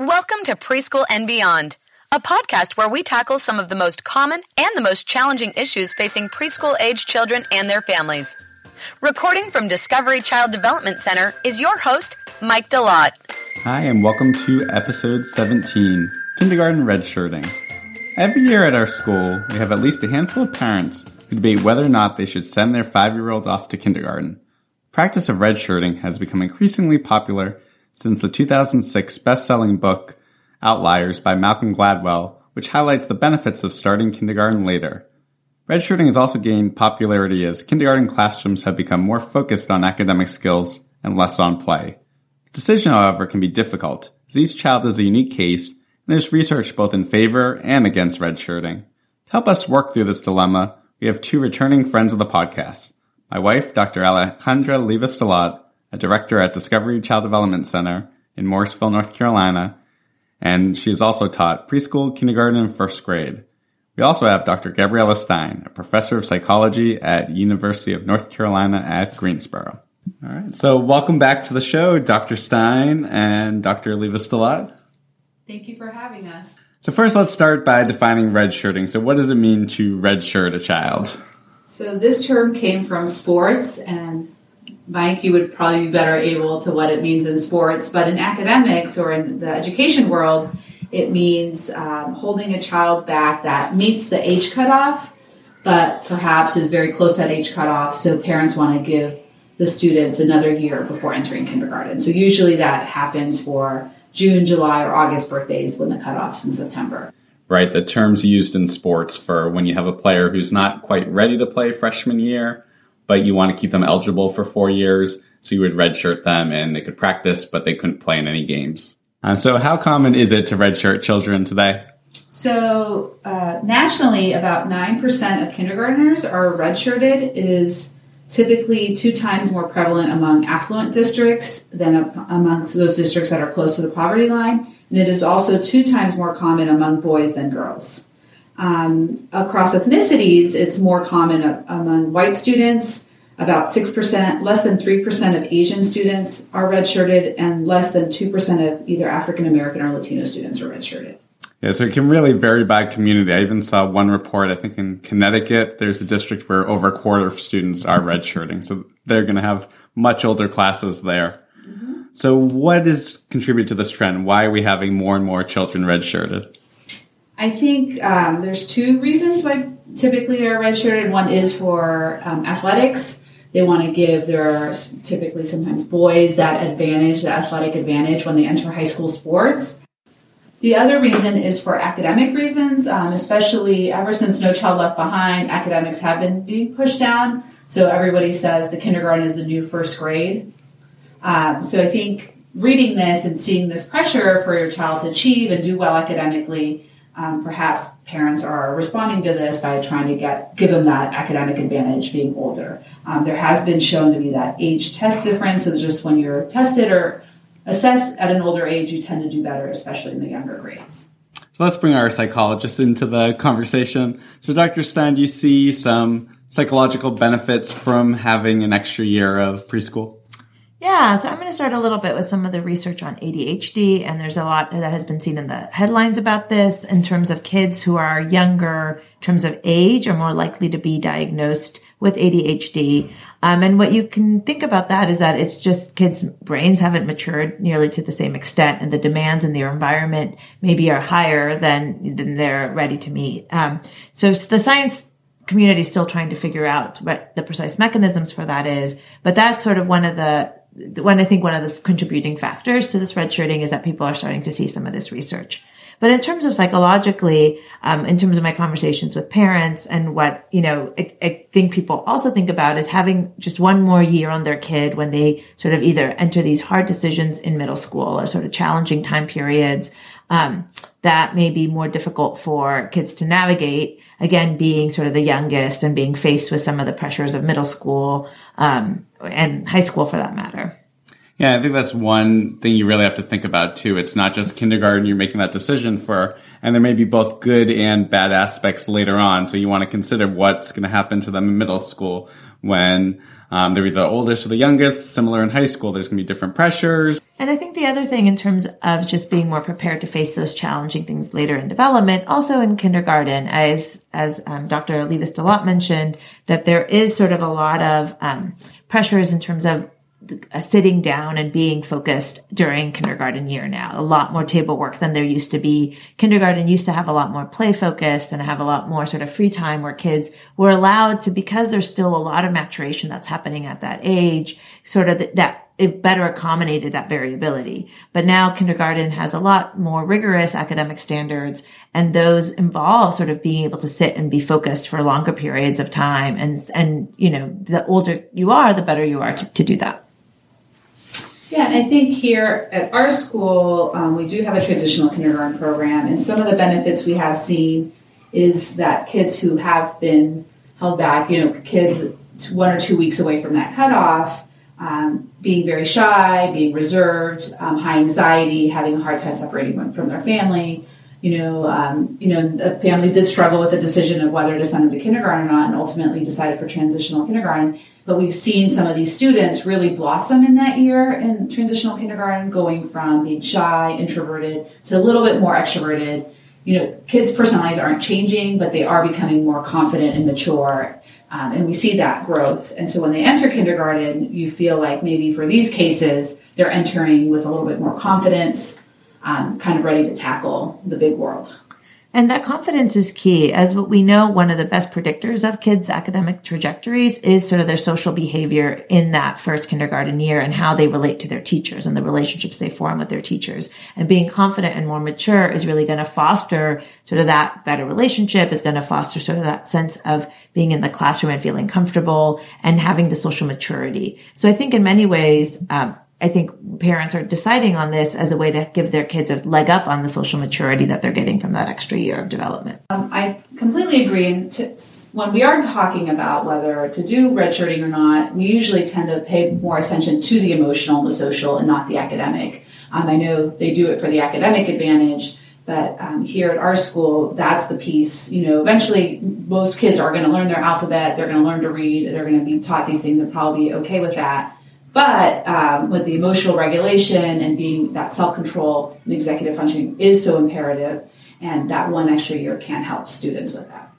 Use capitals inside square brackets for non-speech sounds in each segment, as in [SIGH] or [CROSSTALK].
Welcome to Preschool and Beyond, a podcast where we tackle some of the most common and the most challenging issues facing preschool age children and their families. Recording from Discovery Child Development Center is your host, Mike Dlott. Hi, and welcome to episode 17 Kindergarten Redshirting. Every year at our school, we have at least a handful of parents who debate whether or not they should send their five year old off to kindergarten. Practice of redshirting has become increasingly popular since the 2006 best-selling book Outliers by Malcolm Gladwell, which highlights the benefits of starting kindergarten later. Redshirting has also gained popularity as kindergarten classrooms have become more focused on academic skills and less on play. The decision, however, can be difficult, as each child is a unique case, and there's research both in favor and against redshirting. To help us work through this dilemma, we have two returning friends of the podcast. My wife, Dr. Alejandra Livas a director at Discovery Child Development Center in Morrisville, North Carolina, and she has also taught preschool, kindergarten, and first grade. We also have Dr. Gabriela Stein, a professor of psychology at University of North Carolina at Greensboro. All right, so welcome back to the show, Dr. Stein and Dr. Livas Thank you for having us. So first, let's start by defining redshirting. So what does it mean to redshirt a child? So this term came from sports and Mike, you would probably be better able to what it means in sports, but in academics or in the education world, it means um, holding a child back that meets the age cutoff, but perhaps is very close to that age cutoff. So parents want to give the students another year before entering kindergarten. So usually that happens for June, July, or August birthdays when the cutoff's in September. Right, the terms used in sports for when you have a player who's not quite ready to play freshman year but you want to keep them eligible for four years. So you would redshirt them and they could practice, but they couldn't play in any games. Uh, so how common is it to redshirt children today? So uh, nationally, about 9% of kindergartners are redshirted. It is typically two times more prevalent among affluent districts than amongst those districts that are close to the poverty line. And it is also two times more common among boys than girls. Um, across ethnicities, it's more common among white students. About 6%, less than 3% of Asian students are redshirted, and less than 2% of either African American or Latino students are redshirted. Yeah, so it can really vary by community. I even saw one report, I think in Connecticut, there's a district where over a quarter of students are redshirting. So they're going to have much older classes there. Mm-hmm. So what does contribute to this trend? Why are we having more and more children redshirted? I think um, there's two reasons why typically they're redshirted. One is for um, athletics. They want to give their typically sometimes boys that advantage, the athletic advantage when they enter high school sports. The other reason is for academic reasons, um, especially ever since No Child Left Behind, academics have been being pushed down. So everybody says the kindergarten is the new first grade. Um, so I think reading this and seeing this pressure for your child to achieve and do well academically um, perhaps parents are responding to this by trying to get give them that academic advantage being older. Um, there has been shown to be that age test difference, so just when you're tested or assessed at an older age, you tend to do better, especially in the younger grades. So let's bring our psychologist into the conversation. So, Dr. Stein, do you see some psychological benefits from having an extra year of preschool? Yeah, so I'm going to start a little bit with some of the research on ADHD, and there's a lot that has been seen in the headlines about this in terms of kids who are younger, in terms of age, are more likely to be diagnosed with ADHD. Um, and what you can think about that is that it's just kids' brains haven't matured nearly to the same extent, and the demands in their environment maybe are higher than than they're ready to meet. Um, so the science community is still trying to figure out what the precise mechanisms for that is, but that's sort of one of the when I think one of the contributing factors to this redshirting is that people are starting to see some of this research. But in terms of psychologically, um, in terms of my conversations with parents and what, you know, I, I, think people also think about is having just one more year on their kid when they sort of either enter these hard decisions in middle school or sort of challenging time periods, um, that may be more difficult for kids to navigate. Again, being sort of the youngest and being faced with some of the pressures of middle school, um, and high school for that matter. Yeah, I think that's one thing you really have to think about too. It's not just kindergarten you're making that decision for, and there may be both good and bad aspects later on. So you want to consider what's going to happen to them in middle school when Um, they're either the oldest or the youngest. Similar in high school, there's going to be different pressures. And I think the other thing in terms of just being more prepared to face those challenging things later in development, also in kindergarten, as as um, Dr. Livas-Dlott mentioned, that there is sort of a lot of um, pressures in terms of Uh, sitting down and being focused during kindergarten year now. A lot more table work than there used to be. Kindergarten used to have a lot more play focused and have a lot more sort of free time where kids were allowed to, because there's still a lot of maturation that's happening at that age, sort of that it better accommodated that variability. But now kindergarten has a lot more rigorous academic standards and those involve sort of being able to sit and be focused for longer periods of time. And, and, you know, the older you are, the better you are to, to do that. Yeah, and I think here at our school, um, we do have a transitional kindergarten program, and some of the benefits we have seen is that kids who have been held back, you know, kids one or two weeks away from that cutoff, um, being very shy, being reserved, um, high anxiety, having a hard time separating from their family. You know, um, you know, families did struggle with the decision of whether to send them to kindergarten or not, and ultimately decided for transitional kindergarten. But we've seen some of these students really blossom in that year in transitional kindergarten, going from being shy, introverted, to a little bit more extroverted. You know, kids' personalities aren't changing, but they are becoming more confident and mature um, and we see that growth. And so when they enter kindergarten, you feel like maybe for these cases, they're entering with a little bit more confidence, um, kind of ready to tackle the big world. And that confidence is key. As what we know, one of the best predictors of kids' academic trajectories is sort of their social behavior in that first kindergarten year and how they relate to their teachers and the relationships they form with their teachers. And being confident and more mature is really going to foster sort of that better relationship, is going to foster sort of that sense of being in the classroom and feeling comfortable and having the social maturity. So I think in many ways, um, I think parents are deciding on this as a way to give their kids a leg up on the social maturity that they're getting from that extra year of development. Um, I completely agree. And to, when we are talking about whether to do redshirting or not, we usually tend to pay more attention to the emotional, the social, and not the academic. Um, I know they do it for the academic advantage, but um, here at our school, that's the piece. You know, eventually, most kids are going to learn their alphabet. They're going to learn to read. They're going to be taught these things and probably be okay with that but um, with the emotional regulation and being that self control and executive functioning is so imperative, and that one extra year can help students with that.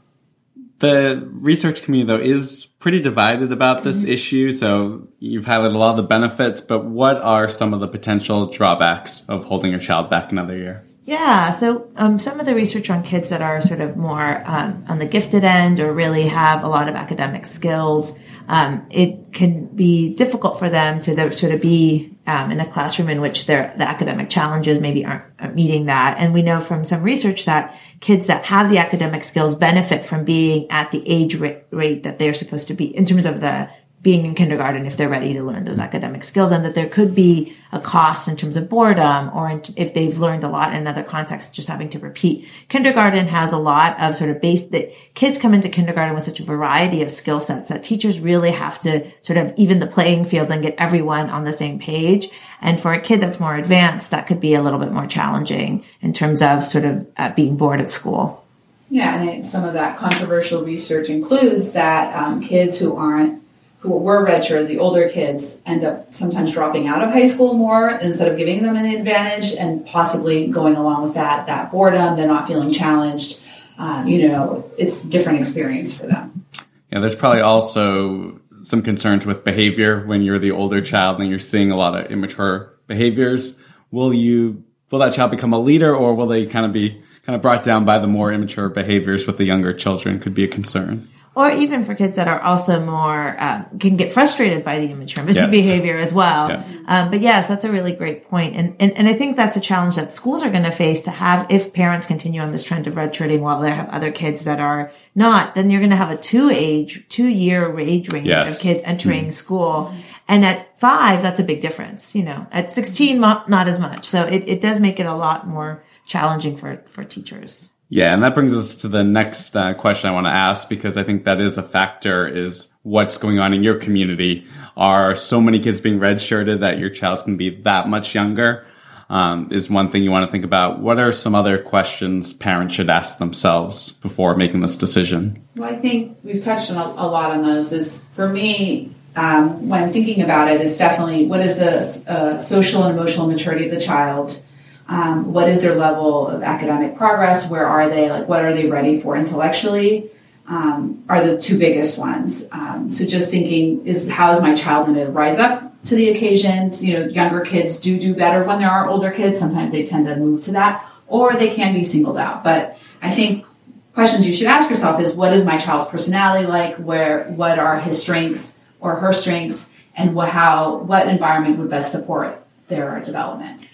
The research community, though, is pretty divided about this mm-hmm. issue. So you've highlighted a lot of the benefits, but what are some of the potential drawbacks of holding your child back another year? Yeah, so um, some of the research on kids that are sort of more um, on the gifted end or really have a lot of academic skills, um, it can be difficult for them to sort of be um, in a classroom in which their the academic challenges maybe aren't, aren't meeting that. And we know from some research that kids that have the academic skills benefit from being at the age rate that they're supposed to be in terms of the being in kindergarten if they're ready to learn those academic skills and that there could be a cost in terms of boredom or if they've learned a lot in another context just having to repeat. Kindergarten has a lot of sort of base that kids come into kindergarten with such a variety of skill sets that teachers really have to sort of even the playing field and get everyone on the same page. And for a kid that's more advanced that could be a little bit more challenging in terms of sort of uh, being bored at school. Yeah and some of that controversial research includes that um, kids who aren't who were redshirted, the older kids, end up sometimes dropping out of high school more instead of giving them an advantage, and possibly going along with that that boredom, they're not feeling challenged. Um, you know, it's a different experience for them. Yeah, there's probably also some concerns with behavior when you're the older child and you're seeing a lot of immature behaviors. Will you will that child become a leader, or will they kind of be kind of brought down by the more immature behaviors with the younger children? Could be a concern or even for kids that are also more uh, can get frustrated by the immature yes. behavior as well. Yeah. Um, but yes, that's a really great point, and, and and I think that's a challenge that schools are going to face to have if parents continue on this trend of redshirting while they have other kids that are not. Then you're going to have a two age, two year age range yes. of kids entering mm. school, and at five, that's a big difference. You know, at sixteen, not as much. So it, it does make it a lot more challenging for for teachers. Yeah, and that brings us to the next uh, question I want to ask because I think that is a factor is what's going on in your community. Are so many kids being redshirted that your child's going to be that much younger? Um, is one thing you want to think about. What are some other questions parents should ask themselves before making this decision? Well, I think we've touched on a, a lot on those. Is for me, um, when thinking about it, is definitely what is the uh, social and emotional maturity of the child. Um, what is their level of academic progress? Where are they? Like, what are they ready for intellectually? Um, are the two biggest ones. Um, so just thinking is how is my child going to rise up to the occasion? You know, younger kids do do better when there are older kids. Sometimes they tend to move to that, or they can be singled out. But I think questions you should ask yourself is what is my child's personality like? Where what are his strengths or her strengths, and what how what environment would best support their development?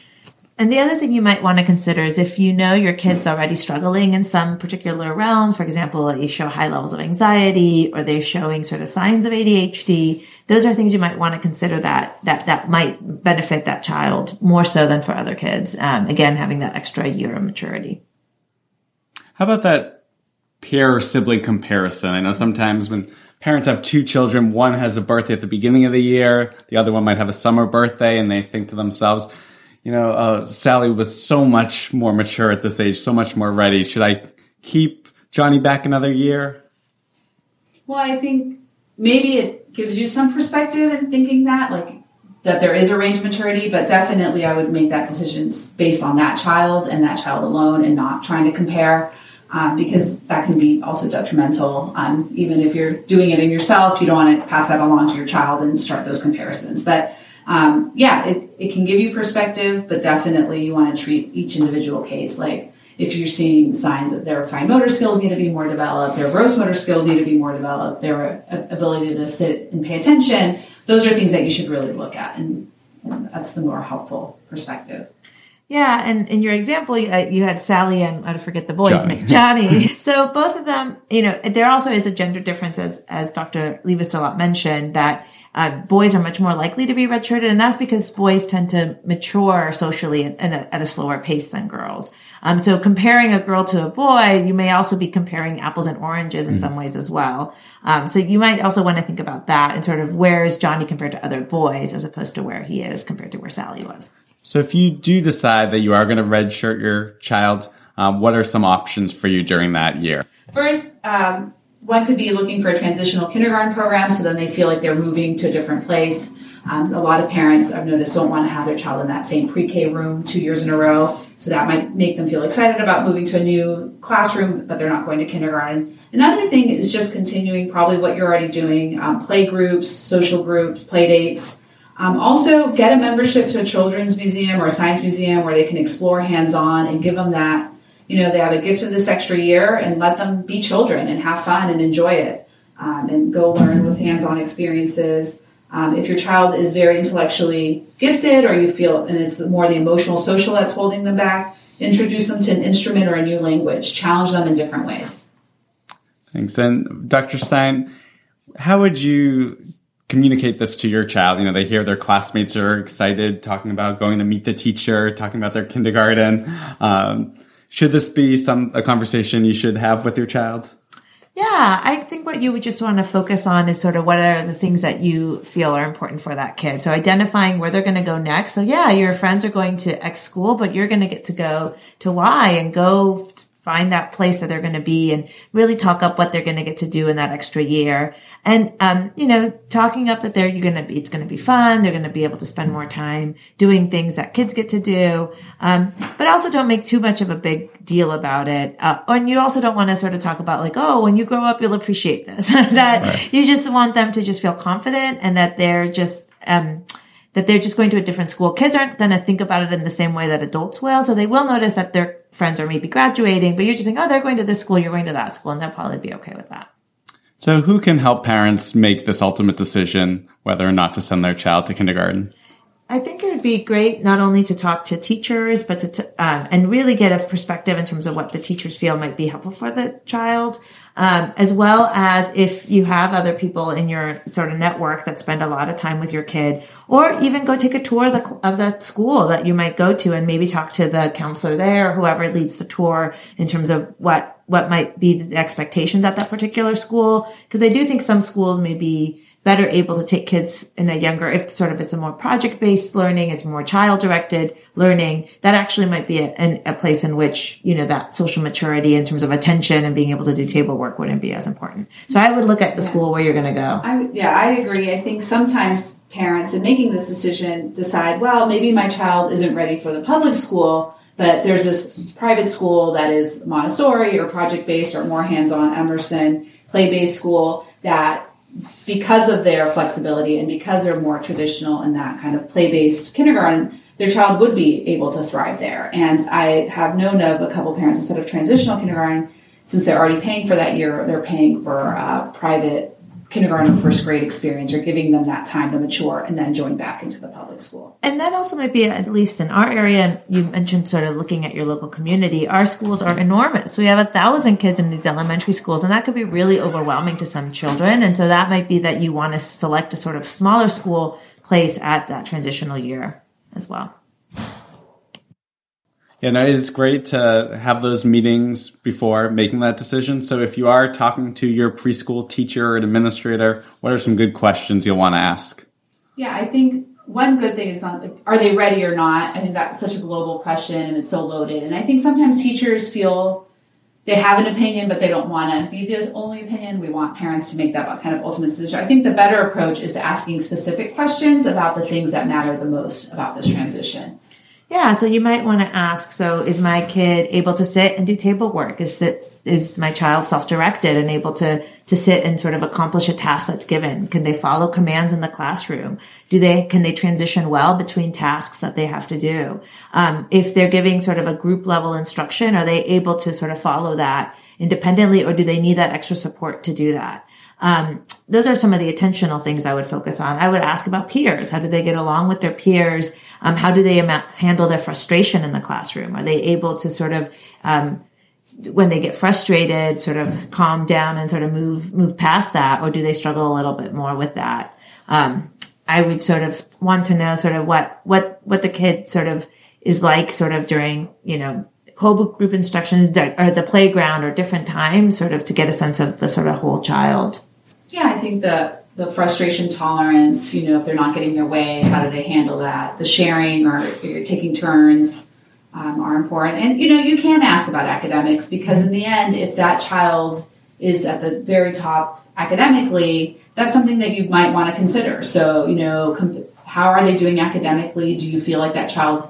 And the other thing you might want to consider is if you know your kid's already struggling in some particular realm, for example, they show high levels of anxiety or they're showing sort of signs of ADHD, those are things you might want to consider that, that, that might benefit that child more so than for other kids. Um, again, having that extra year of maturity. How about that peer sibling comparison? I know sometimes when parents have two children, one has a birthday at the beginning of the year, the other one might have a summer birthday, and they think to themselves, you know, uh, Sally was so much more mature at this age, so much more ready. Should I keep Johnny back another year? Well, I think maybe it gives you some perspective in thinking that, like that there is a range of maturity, but definitely I would make that decision based on that child and that child alone and not trying to compare. Um, because that can be also detrimental. Um, even if you're doing it in yourself, you don't want to pass that along to your child and start those comparisons. But um, yeah, it, it can give you perspective, but definitely you want to treat each individual case like if you're seeing signs that their fine motor skills need to be more developed, their gross motor skills need to be more developed, their ability to sit and pay attention, those are things that you should really look at. And that's the more helpful perspective. Yeah, and in your example, you, uh, you had Sally and I forget the boy's Johnny. name, Johnny. [LAUGHS] so both of them, you know, there also is a gender difference, as as Dr. Livas-Dlott mentioned, that uh, boys are much more likely to be redshirted, and that's because boys tend to mature socially at, a, at a slower pace than girls. Um, so comparing a girl to a boy, you may also be comparing apples and oranges in mm some ways as well. Um, so you might also want to think about that and sort of where is Johnny compared to other boys as opposed to where he is compared to where Sally was. So if you do decide that you are going to redshirt your child, um, what are some options for you during that year? First, um, one could be looking for a transitional kindergarten program so then they feel like they're moving to a different place. Um, a lot of parents I've noticed don't want to have their child in that same pre K room two years in a row. So that might make them feel excited about moving to a new classroom, but they're not going to kindergarten. Another thing is just continuing probably what you're already doing um, play groups, social groups, play dates. Um, also, get a membership to a children's museum or a science museum where they can explore hands on and give them that you know, they have a gift of this extra year and let them be children and have fun and enjoy it um, and go learn with hands on experiences. Um, if your child is very intellectually gifted or you feel, and it's more the emotional social that's holding them back, introduce them to an instrument or a new language, challenge them in different ways. Thanks. And Dr. Stein, how would you communicate this to your child? You know, they hear their classmates are excited, talking about going to meet the teacher, talking about their kindergarten. Um, should this be some a conversation you should have with your child? Yeah, I think what you would just want to focus on is sort of what are the things that you feel are important for that kid. So identifying where they're going to go next. So yeah, your friends are going to X school, but you're going to get to go to Y and go find that place that they're going to be and really talk up what they're going to get to do in that extra year. And, um, you know, talking up that they're, you're going to be, it's going to be fun. They're going to be able to spend more time doing things that kids get to do. Um, but also don't make too much of a big deal about it. Uh, and you also don't want to sort of talk about like, oh, when you grow up, you'll appreciate this. [LAUGHS] that right. you just want them to just feel confident and that they're just, um, that they're just going to a different school. Kids aren't going to think about it in the same way that adults will. So they will notice that their friends are maybe graduating, but you're just saying, oh, they're going to this school, you're going to that school, and they'll probably be okay with that. So who can help parents make this ultimate decision whether or not to send their child to kindergarten? I think it would be great not only to talk to teachers, but to, t- um, and really get a perspective in terms of what the teachers feel might be helpful for the child um, as well as if you have other people in your sort of network that spend a lot of time with your kid, or even go take a tour of the, of the school that you might go to and maybe talk to the counselor there or whoever leads the tour in terms of what what might be the expectations at that particular school. Because I do think some schools may be better able to take kids in a younger, if sort of it's a more project based learning, it's more child directed learning, that actually might be a, a, place in which, you know, that social maturity in terms of attention and being able to do table work wouldn't be as important. So I would look at the yeah. school where you're going to go. I, yeah, I agree. I think sometimes parents in making this decision decide, well, maybe my child isn't ready for the public school, but there's this private school that is Montessori or project based or more hands on Emerson play based school that because of their flexibility and because they're more traditional in that kind of play based kindergarten, their child would be able to thrive there. And I have known of a couple parents instead of transitional kindergarten, since they're already paying for that year, they're paying for uh, private kindergarten first grade experience or giving them that time to mature and then join back into the public school. And that also might be, at least in our area, you mentioned sort of looking at your local community, our schools are enormous. We have a thousand kids in these elementary schools, and that could be really overwhelming to some children. And so that might be that you want to select a sort of smaller school place at that transitional year as well. Yeah, no, it's great to have those meetings before making that decision. So if you are talking to your preschool teacher or administrator, what are some good questions you'll want to ask? Yeah, I think one good thing is not like, are they ready or not? I think that's such a global question and it's so loaded. And I think sometimes teachers feel they have an opinion, but they don't want to be the only opinion. We want parents to make that kind of ultimate decision. I think the better approach is asking specific questions about the things that matter the most about this transition. Yeah, so you might want to ask, so is my kid able to sit and do table work? Is it, is my child self-directed and able to, to sit and sort of accomplish a task that's given? Can they follow commands in the classroom? Do they, can they transition well between tasks that they have to do? Um, if they're giving sort of a group level instruction, are they able to sort of follow that independently or do they need that extra support to do that? Um, those are some of the attentional things I would focus on. I would ask about peers. How do they get along with their peers? Um, how do they handle their frustration in the classroom? Are they able to sort of, um, when they get frustrated, sort of calm down and sort of move move past that, or do they struggle a little bit more with that? Um, I would sort of want to know sort of what what what the kid sort of is like, sort of during you know whole group instructions or the playground or different times, sort of to get a sense of the sort of whole child. Yeah, I think the the frustration tolerance, you know, if they're not getting their way, how do they handle that? The sharing or taking turns um, are important. And, you know, you can ask about academics because in the end, if that child is at the very top academically, that's something that you might want to consider. So, you know, comp- how are they doing academically? Do you feel like that child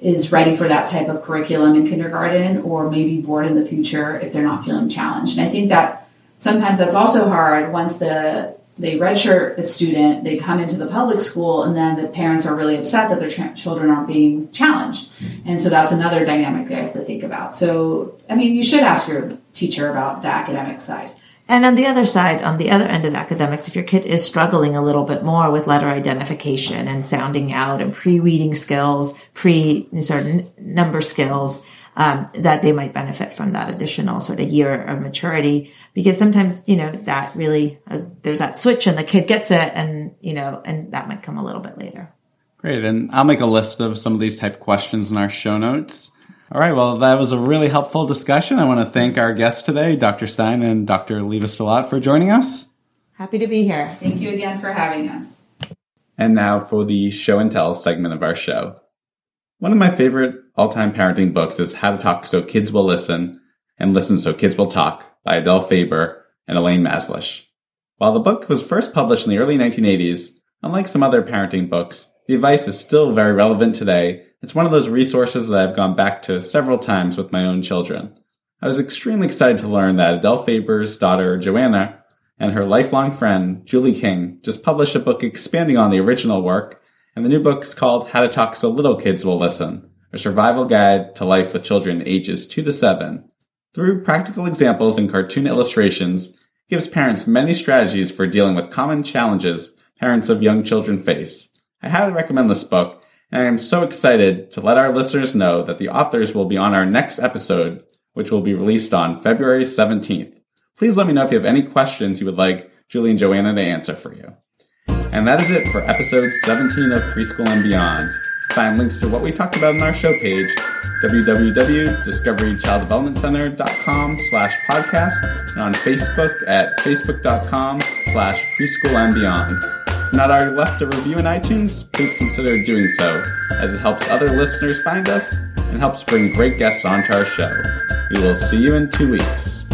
is ready for that type of curriculum in kindergarten or maybe bored in the future if they're not feeling challenged? And I think that sometimes that's also hard once the they redshirt a student, they come into the public school, and then the parents are really upset that their tra- children aren't being challenged. And so that's another dynamic they have to think about. So, I mean, you should ask your teacher about the academic side. And on the other side, on the other end of academics, if your kid is struggling a little bit more with letter identification and sounding out and pre-reading skills, pre-sort number skills, um, that they might benefit from that additional sort of year of maturity. Because sometimes you know that really uh, there's that switch and the kid gets it and you know and that might come a little bit later. Great. And i'll make a list of some of these type questions in our show notes all right well that was a really helpful discussion i want to thank our guests today dr stein and dr Livas-Dlott for joining us happy to be here thank you again for having us and now for the show and tell segment of our show one of my favorite all time parenting books is How to Talk So Kids Will Listen and Listen So Kids Will Talk by Adele Faber and Elaine Mazlish. While the book was first published in the early 1980s, unlike some other parenting books, the advice is still very relevant today. It's one of those resources that I've gone back to several times with my own children. I was extremely excited to learn that Adele Faber's daughter, Joanna, and her lifelong friend, Julie King, just published a book expanding on the original work and the new book is called How to Talk So Little Kids Will Listen, a survival guide to life with children ages 2 to 7. Through practical examples and cartoon illustrations, gives parents many strategies for dealing with common challenges parents of young children face. I highly recommend this book, and I am so excited to let our listeners know that the authors will be on our next episode, which will be released on February 17th. Please let me know if you have any questions you would like Julie and Joanna to answer for you. And that is it for episode 17 of Preschool and Beyond. Find links to what we talked about in our show page www.discoverychilddevelopmentcenter.com slash podcast and on Facebook at facebook.com slash preschool and beyond. Not already left a review in iTunes, please consider doing so, as it helps other listeners find us and helps bring great guests onto our show. We will see you in two weeks.